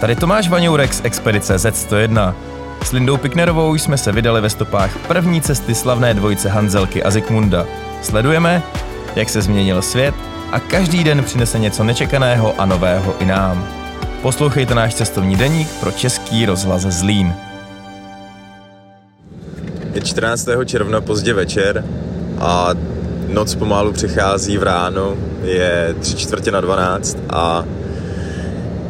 Tady Tomáš Vaňourek z Expedice Z101. S Lindou Piknerovou jsme se vydali ve stopách první cesty slavné dvojice Hanzelky a Zikmunda. Sledujeme, jak se změnil svět a každý den přinese něco nečekaného a nového i nám. Poslouchejte náš cestovní deník pro Český rozhlas Zlín. Je 14. června pozdě večer a noc pomalu přechází v ráno, je tři čtvrtě na 12 a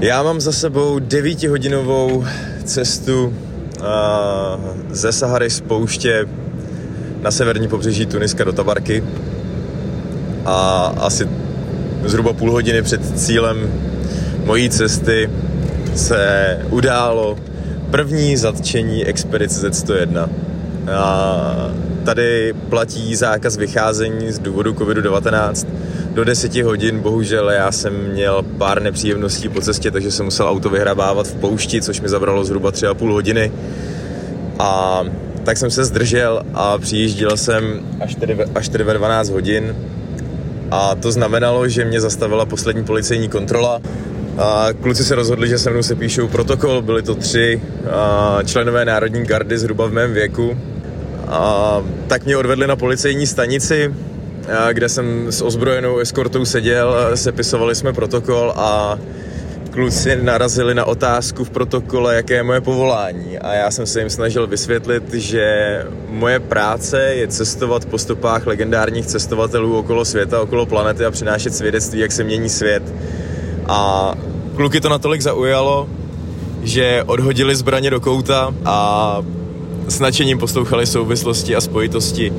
já mám za sebou devítihodinovou cestu uh, ze Sahary z pouště na severní pobřeží Tuniska do Tabarky a asi zhruba půl hodiny před cílem mojí cesty se událo první zatčení expedice Z101. A tady platí zákaz vycházení z důvodu COVID-19 do 10 hodin. Bohužel já jsem měl pár nepříjemností po cestě, takže jsem musel auto vyhrabávat v poušti, což mi zabralo zhruba 3,5 hodiny. A tak jsem se zdržel a přijížděl jsem až tedy, až tedy ve 12 hodin. A to znamenalo, že mě zastavila poslední policejní kontrola. A kluci se rozhodli, že se mnou se píšou protokol, byli to tři členové Národní gardy zhruba v mém věku, a tak mě odvedli na policejní stanici, kde jsem s ozbrojenou eskortou seděl, sepisovali jsme protokol a kluci narazili na otázku v protokole, jaké je moje povolání. A já jsem se jim snažil vysvětlit, že moje práce je cestovat po stopách legendárních cestovatelů okolo světa, okolo planety a přinášet svědectví, jak se mění svět. A kluky to natolik zaujalo, že odhodili zbraně do kouta a s nadšením poslouchali souvislosti a spojitosti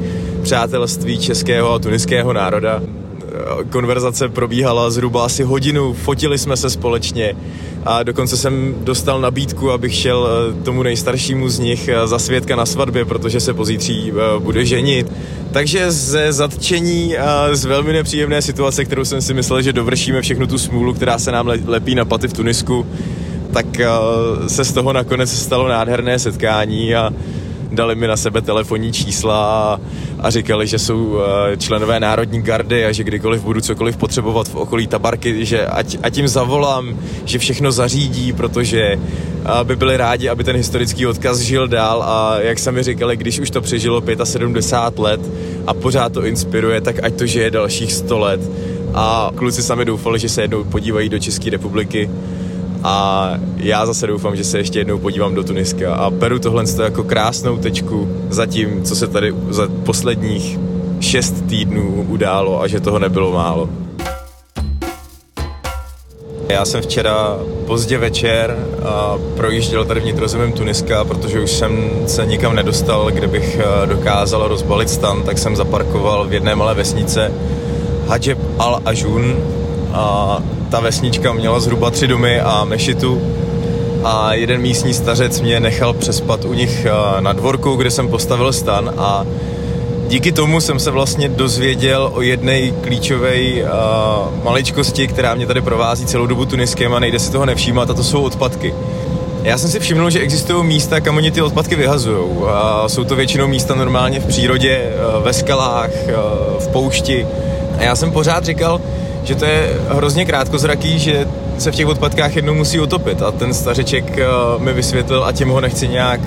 přátelství českého a tuniského národa. Konverzace probíhala zhruba asi hodinu, fotili jsme se společně a dokonce jsem dostal nabídku, abych šel eh, tomu nejstaršímu z nich eh, za svědka na svatbě, protože se pozítří eh, bude ženit. Takže ze zatčení a z velmi nepříjemné situace, kterou jsem si myslel, že dovršíme všechnu tu smůlu, která se nám lepí na paty v Tunisku, tak se z toho nakonec stalo nádherné setkání a dali mi na sebe telefonní čísla a, a říkali, že jsou eh, členové Národní gardy a že kdykoliv budu cokoliv potřebovat v okolí Tabarky, že ať, ať jim zavolám, že všechno zařídí, protože eh, by byli rádi, aby ten historický odkaz žil dál a jak sami říkali, když už to přežilo 75 let a pořád to inspiruje, tak ať to žije dalších 100 let. A kluci sami doufali, že se jednou podívají do České republiky a já zase doufám, že se ještě jednou podívám do Tuniska a beru tohle jako krásnou tečku za tím, co se tady za posledních šest týdnů událo a že toho nebylo málo. Já jsem včera pozdě večer a projížděl tady vnitrozemím Tuniska, protože už jsem se nikam nedostal, kde bych eh, dokázal rozbalit stan, tak jsem zaparkoval v jedné malé vesnice Hajeb al-Ajun a ta vesnička měla zhruba tři domy a mešitu a jeden místní stařec mě nechal přespat u nich eh, na dvorku, kde jsem postavil stan a díky tomu jsem se vlastně dozvěděl o jedné klíčové uh, maličkosti, která mě tady provází celou dobu Tuniskem a nejde si toho nevšímat a to jsou odpadky. Já jsem si všiml, že existují místa, kam oni ty odpadky vyhazují. Jsou to většinou místa normálně v přírodě, eh, ve skalách, v poušti. A já jsem pořád říkal, že to je hrozně krátkozraký, že se v těch odpadkách jednou musí utopit a ten stařeček uh, mi vysvětlil a tím ho nechci nějak,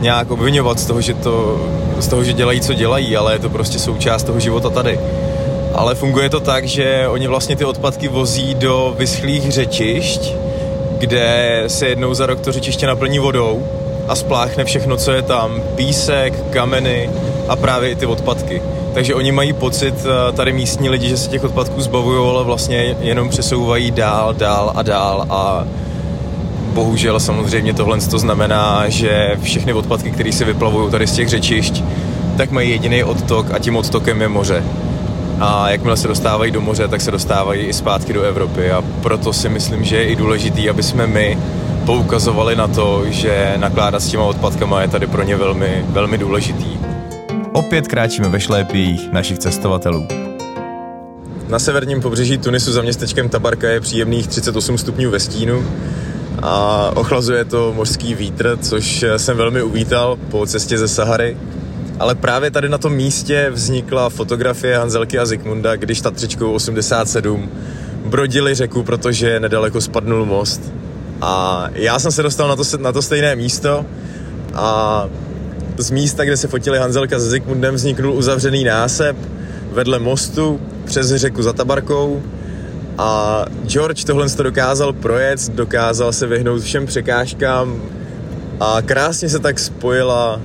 nějak obvinovat z toho, že to, z toho, že dělají, co dělají, ale je to prostě součást toho života tady. Ale funguje to tak, že oni vlastně ty odpadky vozí do vyschlých řečišť, kde se jednou za rok to řečiště naplní vodou a spláchne všechno, co je tam. Písek, kameny a právě i ty odpadky. Takže oni mají pocit, eh, tady místní lidi, že se těch odpadků zbavují, ale vlastně jenom přesouvají dál, dál a dál a bohužel samozřejmě tohle to znamená, že všechny odpadky, které se vyplavují tady z těch řečišť, tak mají jediný odtok a tím odtokem je moře. A jakmile se dostávají do moře, tak se dostávají i zpátky do Evropy a proto si myslím, že je i důležitý, aby jsme my poukazovali na to, že nakládat s těma odpadkama je tady pro ně velmi, velmi důležitý. Opět kráčíme ve šlépích našich cestovatelů. Na severním pobřeží Tunisu za městečkem Tabarka je příjemných 38 stupňů ve stínu a ochlazuje to mořský vítr, což jsem velmi uvítal po cestě ze Sahary. Ale právě tady na tom místě vznikla fotografie Hanzelky a Zikmunda, když Tatřičkou 87 brodili řeku, protože nedaleko spadnul most. A já jsem se dostal na to, na to stejné místo a z místa, kde se fotili Hanzelka se Zikmundem, vzniknul uzavřený násep vedle mostu přes řeku za Tabarkou a George tohle to dokázal projet, dokázal se vyhnout všem překážkám a krásně se tak spojila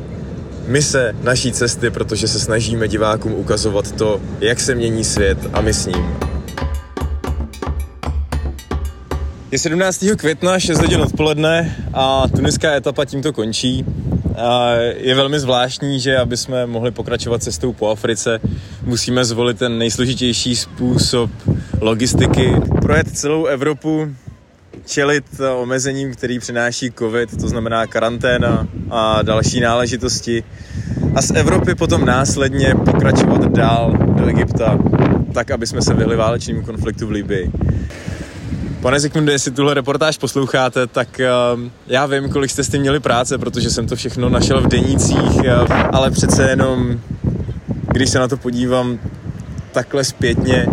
mise naší cesty, protože se snažíme divákům ukazovat to, jak se mění svět a my s ním. Je 17. května, 6 hodin odpoledne a tuniská etapa tímto končí. A je velmi zvláštní, že aby jsme mohli pokračovat cestou po Africe, musíme zvolit ten nejsložitější způsob logistiky. Projet celou Evropu, čelit omezením, který přináší covid, to znamená karanténa a další náležitosti. A z Evropy potom následně pokračovat dál do Egypta, tak, aby jsme se vyhli válečnému konfliktu v Libii. Pane Zikmunde, jestli tuhle reportáž posloucháte, tak uh, já vím, kolik jste s tím měli práce, protože jsem to všechno našel v denících, uh, ale přece jenom, když se na to podívám takhle zpětně,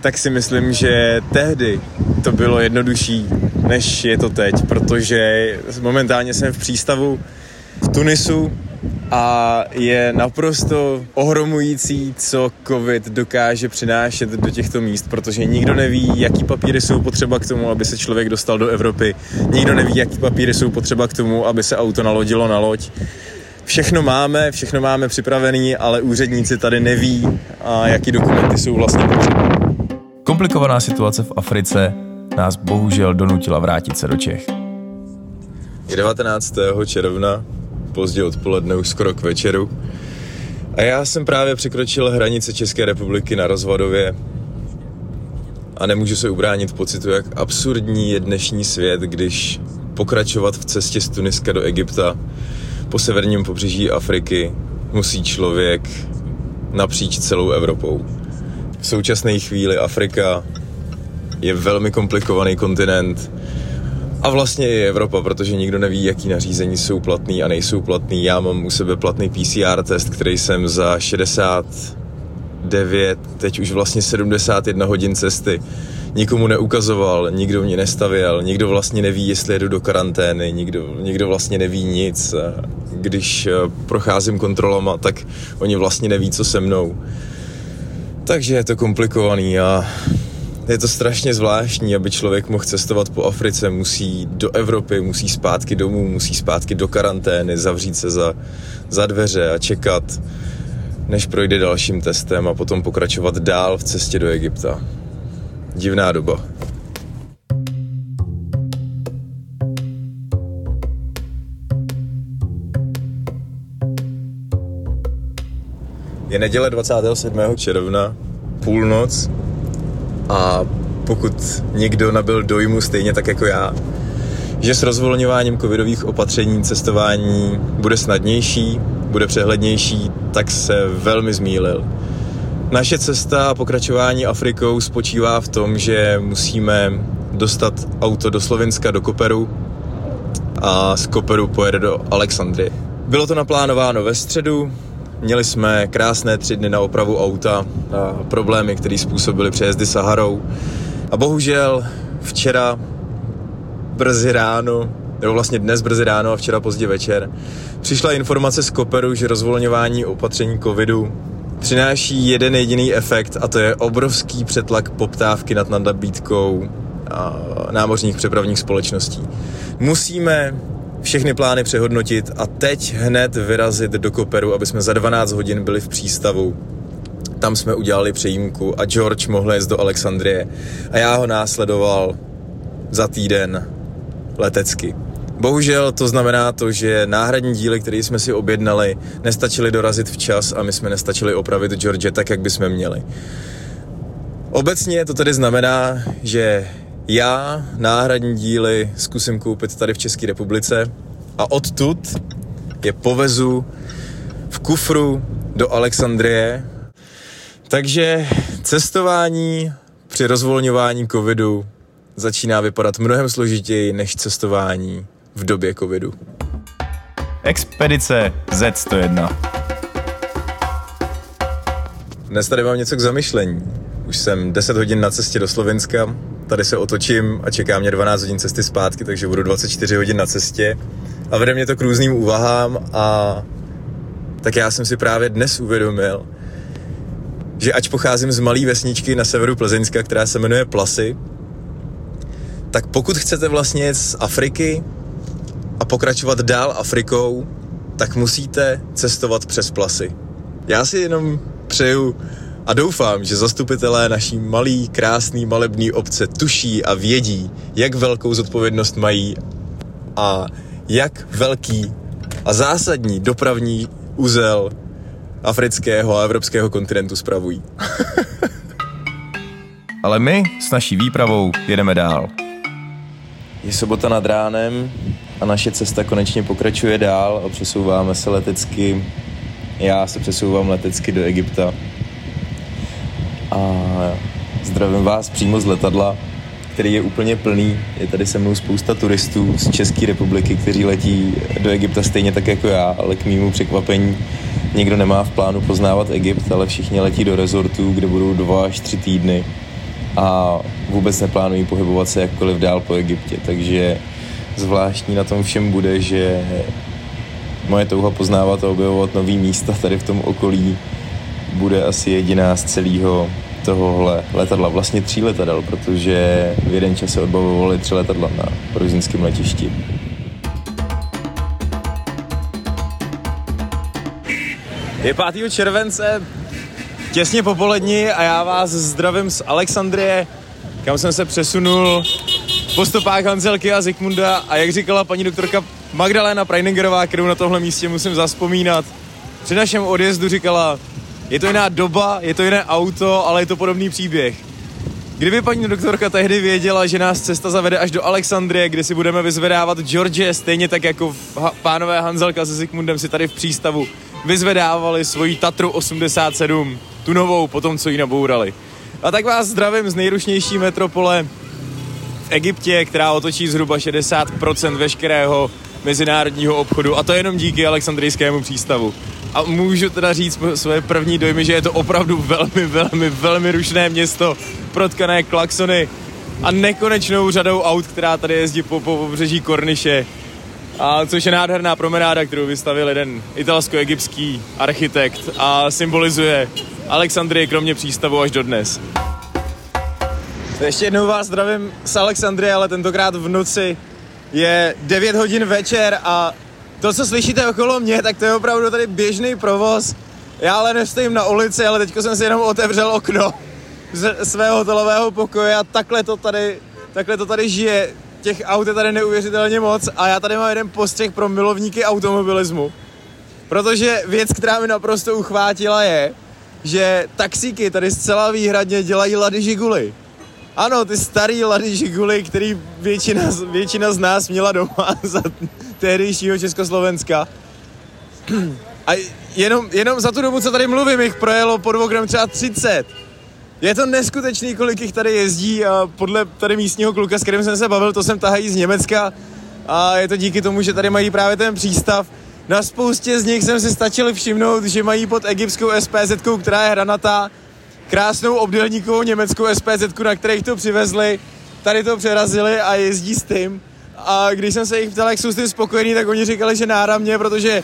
tak si myslím, že tehdy to bylo jednodušší, než je to teď, protože momentálně jsem v přístavu v Tunisu, a je naprosto ohromující, co covid dokáže přinášet do těchto míst, protože nikdo neví, jaký papíry jsou potřeba k tomu, aby se člověk dostal do Evropy, nikdo neví, jaký papíry jsou potřeba k tomu, aby se auto nalodilo na loď. Všechno máme, všechno máme připravený, ale úředníci tady neví, a jaký dokumenty jsou vlastně potřeba. Komplikovaná situace v Africe nás bohužel donutila vrátit se do Čech. Je 19. června pozdě odpoledne, už skoro k večeru. A já jsem právě překročil hranice České republiky na Rozvadově a nemůžu se ubránit pocitu, jak absurdní je dnešní svět, když pokračovat v cestě z Tuniska do Egypta po severním pobřeží Afriky musí člověk napříč celou Evropou. V současné chvíli Afrika je velmi komplikovaný kontinent, a vlastně i Evropa, protože nikdo neví, jaký nařízení jsou platný a nejsou platný. Já mám u sebe platný PCR test, který jsem za 69, teď už vlastně 71 hodin cesty nikomu neukazoval, nikdo mě nestavěl, nikdo vlastně neví, jestli jedu do karantény, nikdo, nikdo vlastně neví nic. Když eh, procházím kontrolama, tak oni vlastně neví, co se mnou. Takže je to komplikovaný a je to strašně zvláštní, aby člověk mohl cestovat po Africe, musí do Evropy, musí zpátky domů, musí zpátky do karantény, zavřít se za, za dveře a čekat, než projde dalším testem a potom pokračovat dál v cestě do Egypta. Divná doba. Je neděle 27. června, půlnoc a pokud někdo nabil dojmu stejně tak jako já, že s rozvolňováním covidových opatření cestování bude snadnější, bude přehlednější, tak se velmi zmílil. Naše cesta a pokračování Afrikou spočívá v tom, že musíme dostat auto do Slovenska, do Koperu a z Koperu pojede do Alexandrie. Bylo to naplánováno ve středu, Měli jsme krásné tři dny na opravu auta, a problémy, které způsobily přejezdy Saharou. A bohužel včera brzy ráno, nebo vlastně dnes brzy ráno a včera pozdě večer, přišla informace z Koperu, že rozvolňování opatření covidu přináší jeden jediný efekt a to je obrovský přetlak poptávky nad nabídkou námořních přepravních společností. Musíme všechny plány přehodnotit a teď hned vyrazit do Koperu, aby jsme za 12 hodin byli v přístavu. Tam jsme udělali přejímku a George mohl jít do Alexandrie a já ho následoval za týden letecky. Bohužel to znamená to, že náhradní díly, které jsme si objednali, nestačily dorazit včas a my jsme nestačili opravit George tak, jak bychom měli. Obecně to tedy znamená, že já náhradní díly zkusím koupit tady v České republice a odtud je povezu v kufru do Alexandrie. Takže cestování při rozvolňování covidu začíná vypadat mnohem složitěji než cestování v době covidu. Expedice Z101 Dnes tady mám něco k zamyšlení. Už jsem 10 hodin na cestě do Slovenska, tady se otočím a čeká mě 12 hodin cesty zpátky, takže budu 24 hodin na cestě a vede mě to k různým úvahám a tak já jsem si právě dnes uvědomil, že ač pocházím z malé vesničky na severu Plzeňska, která se jmenuje Plasy, tak pokud chcete vlastně z Afriky a pokračovat dál Afrikou, tak musíte cestovat přes Plasy. Já si jenom přeju a doufám, že zastupitelé naší malý, krásný, malebný obce tuší a vědí, jak velkou zodpovědnost mají a jak velký a zásadní dopravní úzel afrického a evropského kontinentu spravují. Ale my s naší výpravou jedeme dál. Je sobota nad ránem a naše cesta konečně pokračuje dál a přesouváme se letecky. Já se přesouvám letecky do Egypta. A zdravím vás přímo z letadla, který je úplně plný. Je tady se mnou spousta turistů z České republiky, kteří letí do Egypta stejně tak jako já, ale k mýmu překvapení nikdo nemá v plánu poznávat Egypt, ale všichni letí do rezortů, kde budou dva až tři týdny a vůbec neplánují pohybovat se jakkoliv dál po Egyptě, takže zvláštní na tom všem bude, že moje touha poznávat a objevovat nový místa tady v tom okolí bude asi jediná z celého tohohle letadla, vlastně tří letadel, protože v jeden čas se odbavovali tři letadla na ruzinském letišti. Je 5. července, těsně popolední a já vás zdravím z Alexandrie, kam jsem se přesunul po stopách Hanzelky a Zikmunda a jak říkala paní doktorka Magdalena Preiningerová, kterou na tomhle místě musím zaspomínat, při našem odjezdu říkala, je to jiná doba, je to jiné auto, ale je to podobný příběh. Kdyby paní doktorka tehdy věděla, že nás cesta zavede až do Alexandrie, kde si budeme vyzvedávat George, stejně tak jako pánové Hanzelka se Zikmundem si tady v přístavu vyzvedávali svoji Tatru 87, tu novou, po tom, co ji nabourali. A tak vás zdravím z nejrušnější metropole v Egyptě, která otočí zhruba 60% veškerého mezinárodního obchodu a to jenom díky Alexandrijskému přístavu. A můžu teda říct svoje první dojmy, že je to opravdu velmi, velmi, velmi rušné město, protkané klaxony a nekonečnou řadou aut, která tady jezdí po, po pobřeží Korniše. A což je nádherná promenáda, kterou vystavil jeden italsko-egyptský architekt a symbolizuje Alexandrie kromě přístavu až dodnes. Ještě jednou vás zdravím z Alexandrie, ale tentokrát v noci je 9 hodin večer a to, co slyšíte okolo mě, tak to je opravdu tady běžný provoz. Já ale nestojím na ulici, ale teďko jsem si jenom otevřel okno z svého hotelového pokoje a takhle to tady, takhle to tady žije. Těch aut je tady neuvěřitelně moc a já tady mám jeden postřeh pro milovníky automobilismu. Protože věc, která mi naprosto uchvátila je, že taxíky tady zcela výhradně dělají Lady Žiguly. Ano, ty starý Lady Žiguly, který většina, většina z nás měla doma za tehdejšího Československa. A jenom, jenom za tu dobu, co tady mluvím, jich projelo pod okrem třeba 30. Je to neskutečný, kolik jich tady jezdí a podle tady místního kluka, s kterým jsem se bavil, to jsem tahají z Německa a je to díky tomu, že tady mají právě ten přístav. Na spoustě z nich jsem si stačil všimnout, že mají pod egyptskou SPZ, která je hranatá, krásnou obdelníkovou německou SPZ, na kterých to přivezli, tady to přerazili a jezdí s tím. A když jsem se jich ptal, jak jsou s tím spokojení, tak oni říkali, že náramně, protože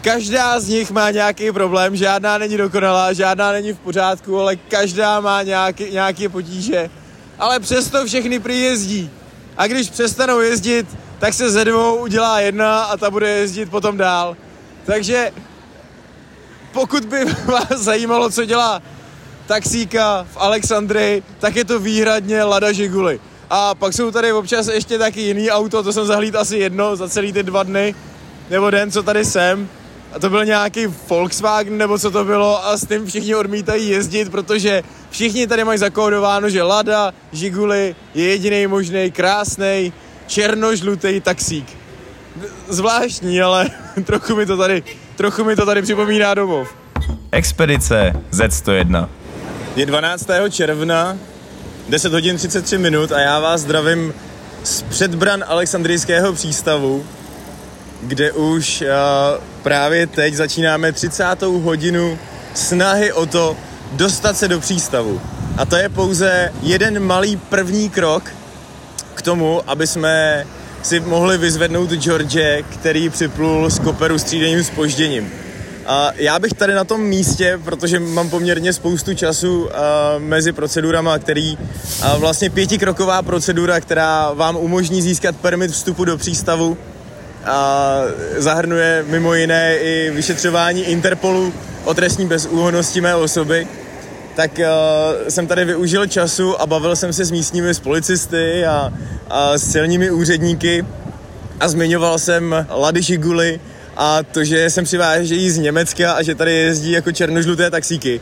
každá z nich má nějaký problém, žádná není dokonalá, žádná není v pořádku, ale každá má nějaký, nějaké potíže. Ale přesto všechny prý jezdí. A když přestanou jezdit, tak se ze dvou udělá jedna a ta bude jezdit potom dál. Takže pokud by vás zajímalo, co dělá taxíka v Alexandrii, tak je to výhradně Lada Žiguly. A pak jsou tady občas ještě taky jiný auto, to jsem zahlíd asi jedno za celý ty dva dny, nebo den, co tady jsem. A to byl nějaký Volkswagen, nebo co to bylo, a s tím všichni odmítají jezdit, protože všichni tady mají zakódováno, že Lada Žiguly je jediný možný krásný černožlutý taxík. Zvláštní, ale trochu mi to tady, trochu mi to tady připomíná domov. Expedice Z101. Je 12. června, 10 hodin 33 minut a já vás zdravím z předbran Alexandrijského přístavu, kde už uh, právě teď začínáme 30. hodinu snahy o to dostat se do přístavu. A to je pouze jeden malý první krok k tomu, aby jsme si mohli vyzvednout George, který připlul z koperu s spožděním. A já bych tady na tom místě, protože mám poměrně spoustu času mezi procedurama, který vlastně pětikroková procedura, která vám umožní získat permit vstupu do přístavu, a zahrnuje mimo jiné i vyšetřování Interpolu o trestní bezúhonosti mé osoby, tak jsem tady využil času a bavil jsem se s místními s policisty a, a s celními úředníky a zmiňoval jsem Lady Žiguly a to, že jsem přivážejí z Německa a že tady jezdí jako černožluté taxíky.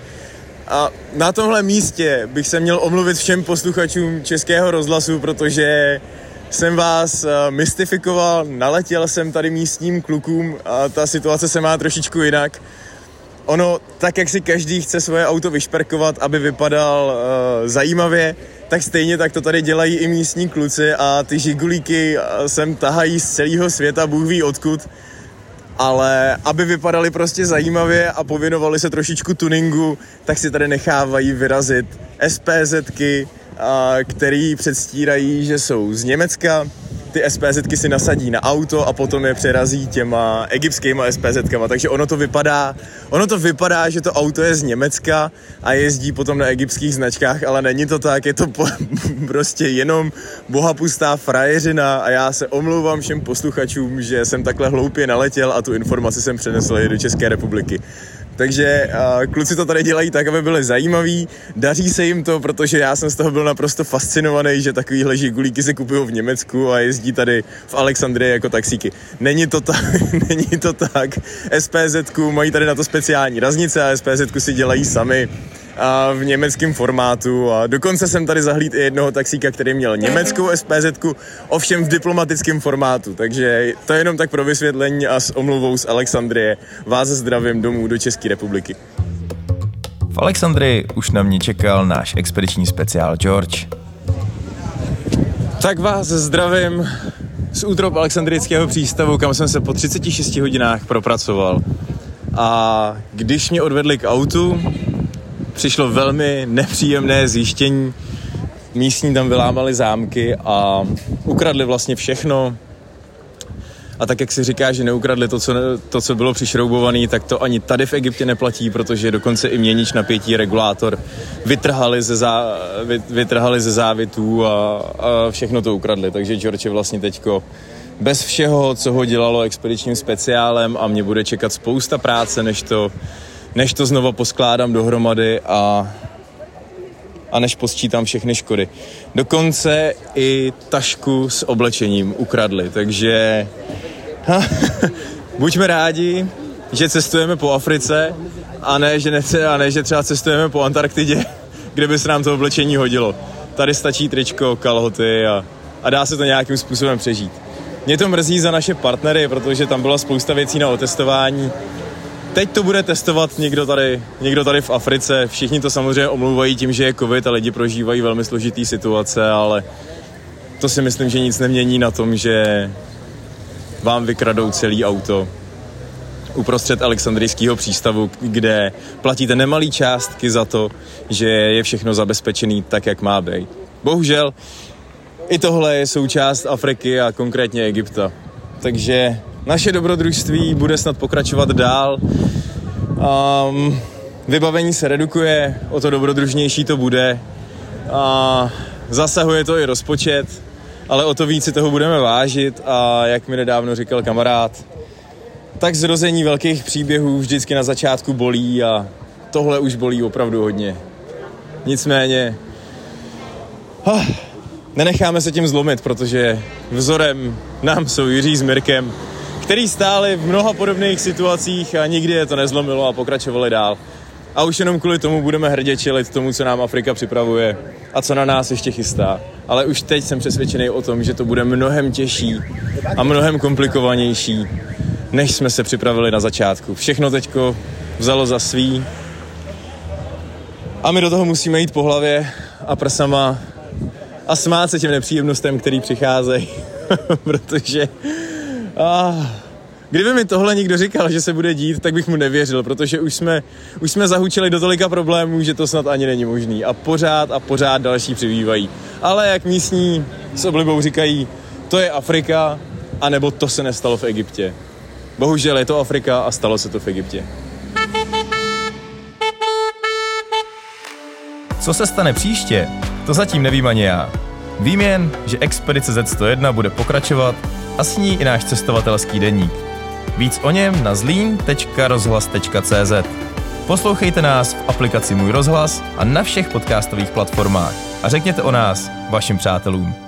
A na tomhle místě bych se měl omluvit všem posluchačům Českého rozhlasu, protože jsem vás uh, mystifikoval, naletěl jsem tady místním klukům a ta situace se má trošičku jinak. Ono, tak jak si každý chce svoje auto vyšperkovat, aby vypadal uh, zajímavě, tak stejně tak to tady dělají i místní kluci a ty žigulíky sem tahají z celého světa, Bůh ví odkud. Ale aby vypadali prostě zajímavě a pověnovali se trošičku tuningu, tak si tady nechávají vyrazit SPZky, který předstírají, že jsou z Německa, ty SPZky si nasadí na auto a potom je přerazí těma egyptskýma SPZkama. Takže ono to vypadá, ono to vypadá, že to auto je z Německa a jezdí potom na egyptských značkách, ale není to tak, je to po, prostě jenom bohapustá frajeřina a já se omlouvám všem posluchačům, že jsem takhle hloupě naletěl a tu informaci jsem přenesl do České republiky. Takže uh, kluci to tady dělají tak, aby byli zajímaví. Daří se jim to, protože já jsem z toho byl naprosto fascinovaný, že takovýhle žigulíky se kupují v Německu a jezdí tady v Alexandrii jako taxíky. Není to tak, není to tak. SPZ mají tady na to speciální raznice a SPZ si dělají sami a v německém formátu a dokonce jsem tady zahlíd i jednoho taxíka, který měl německou SPZ, ovšem v diplomatickém formátu, takže to je jenom tak pro vysvětlení a s omluvou z Alexandrie vás zdravím domů do České republiky. V Alexandrii už na mě čekal náš expediční speciál George. Tak vás zdravím z útrop Alexandrického přístavu, kam jsem se po 36 hodinách propracoval. A když mě odvedli k autu, přišlo velmi nepříjemné zjištění. Místní tam vylámali zámky a ukradli vlastně všechno. A tak, jak si říká, že neukradli to, co, to, co bylo přišroubované, tak to ani tady v Egyptě neplatí, protože dokonce i měnič napětí regulátor vytrhali ze, zá, vytrhali ze závitů a, a všechno to ukradli. Takže George je vlastně teďko bez všeho, co ho dělalo expedičním speciálem a mě bude čekat spousta práce, než to než to znova poskládám dohromady a, a než posčítám všechny škody. Dokonce i tašku s oblečením ukradli, takže ha, buďme rádi, že cestujeme po Africe a ne, že ne, a ne, že třeba cestujeme po Antarktidě, kde by se nám to oblečení hodilo. Tady stačí tričko, kalhoty a, a dá se to nějakým způsobem přežít. Mě to mrzí za naše partnery, protože tam byla spousta věcí na otestování, Teď to bude testovat někdo tady, někdo tady v Africe. Všichni to samozřejmě omlouvají tím, že je covid a lidi prožívají velmi složitý situace, ale to si myslím, že nic nemění na tom, že vám vykradou celý auto uprostřed Alexandrijského přístavu, kde platíte nemalý částky za to, že je všechno zabezpečený tak, jak má být. Bohužel i tohle je součást Afriky a konkrétně Egypta. Takže naše dobrodružství bude snad pokračovat dál. Um, vybavení se redukuje, o to dobrodružnější to bude. A zasahuje to i rozpočet, ale o to víc si toho budeme vážit a jak mi nedávno říkal kamarád, tak zrození velkých příběhů vždycky na začátku bolí a tohle už bolí opravdu hodně. Nicméně, oh, nenecháme se tím zlomit, protože vzorem nám jsou Jiří s Mirkem, který stáli v mnoha podobných situacích a nikdy je to nezlomilo a pokračovali dál. A už jenom kvůli tomu budeme hrdě čelit tomu, co nám Afrika připravuje a co na nás ještě chystá. Ale už teď jsem přesvědčený o tom, že to bude mnohem těžší a mnohem komplikovanější, než jsme se připravili na začátku. Všechno teďko vzalo za svý a my do toho musíme jít po hlavě a prsama a smát se těm nepříjemnostem, který přicházejí, protože Ah, Kdyby mi tohle někdo říkal, že se bude dít, tak bych mu nevěřil, protože už jsme, už jsme zahučili do tolika problémů, že to snad ani není možný. A pořád a pořád další přibývají. Ale jak místní s oblibou říkají, to je Afrika, anebo to se nestalo v Egyptě. Bohužel je to Afrika a stalo se to v Egyptě. Co se stane příště, to zatím nevím ani já. Vím jen, že Expedice Z101 bude pokračovat a s ní i náš cestovatelský deník. Víc o něm na zlín.rozhlas.cz Poslouchejte nás v aplikaci Můj rozhlas a na všech podcastových platformách a řekněte o nás vašim přátelům.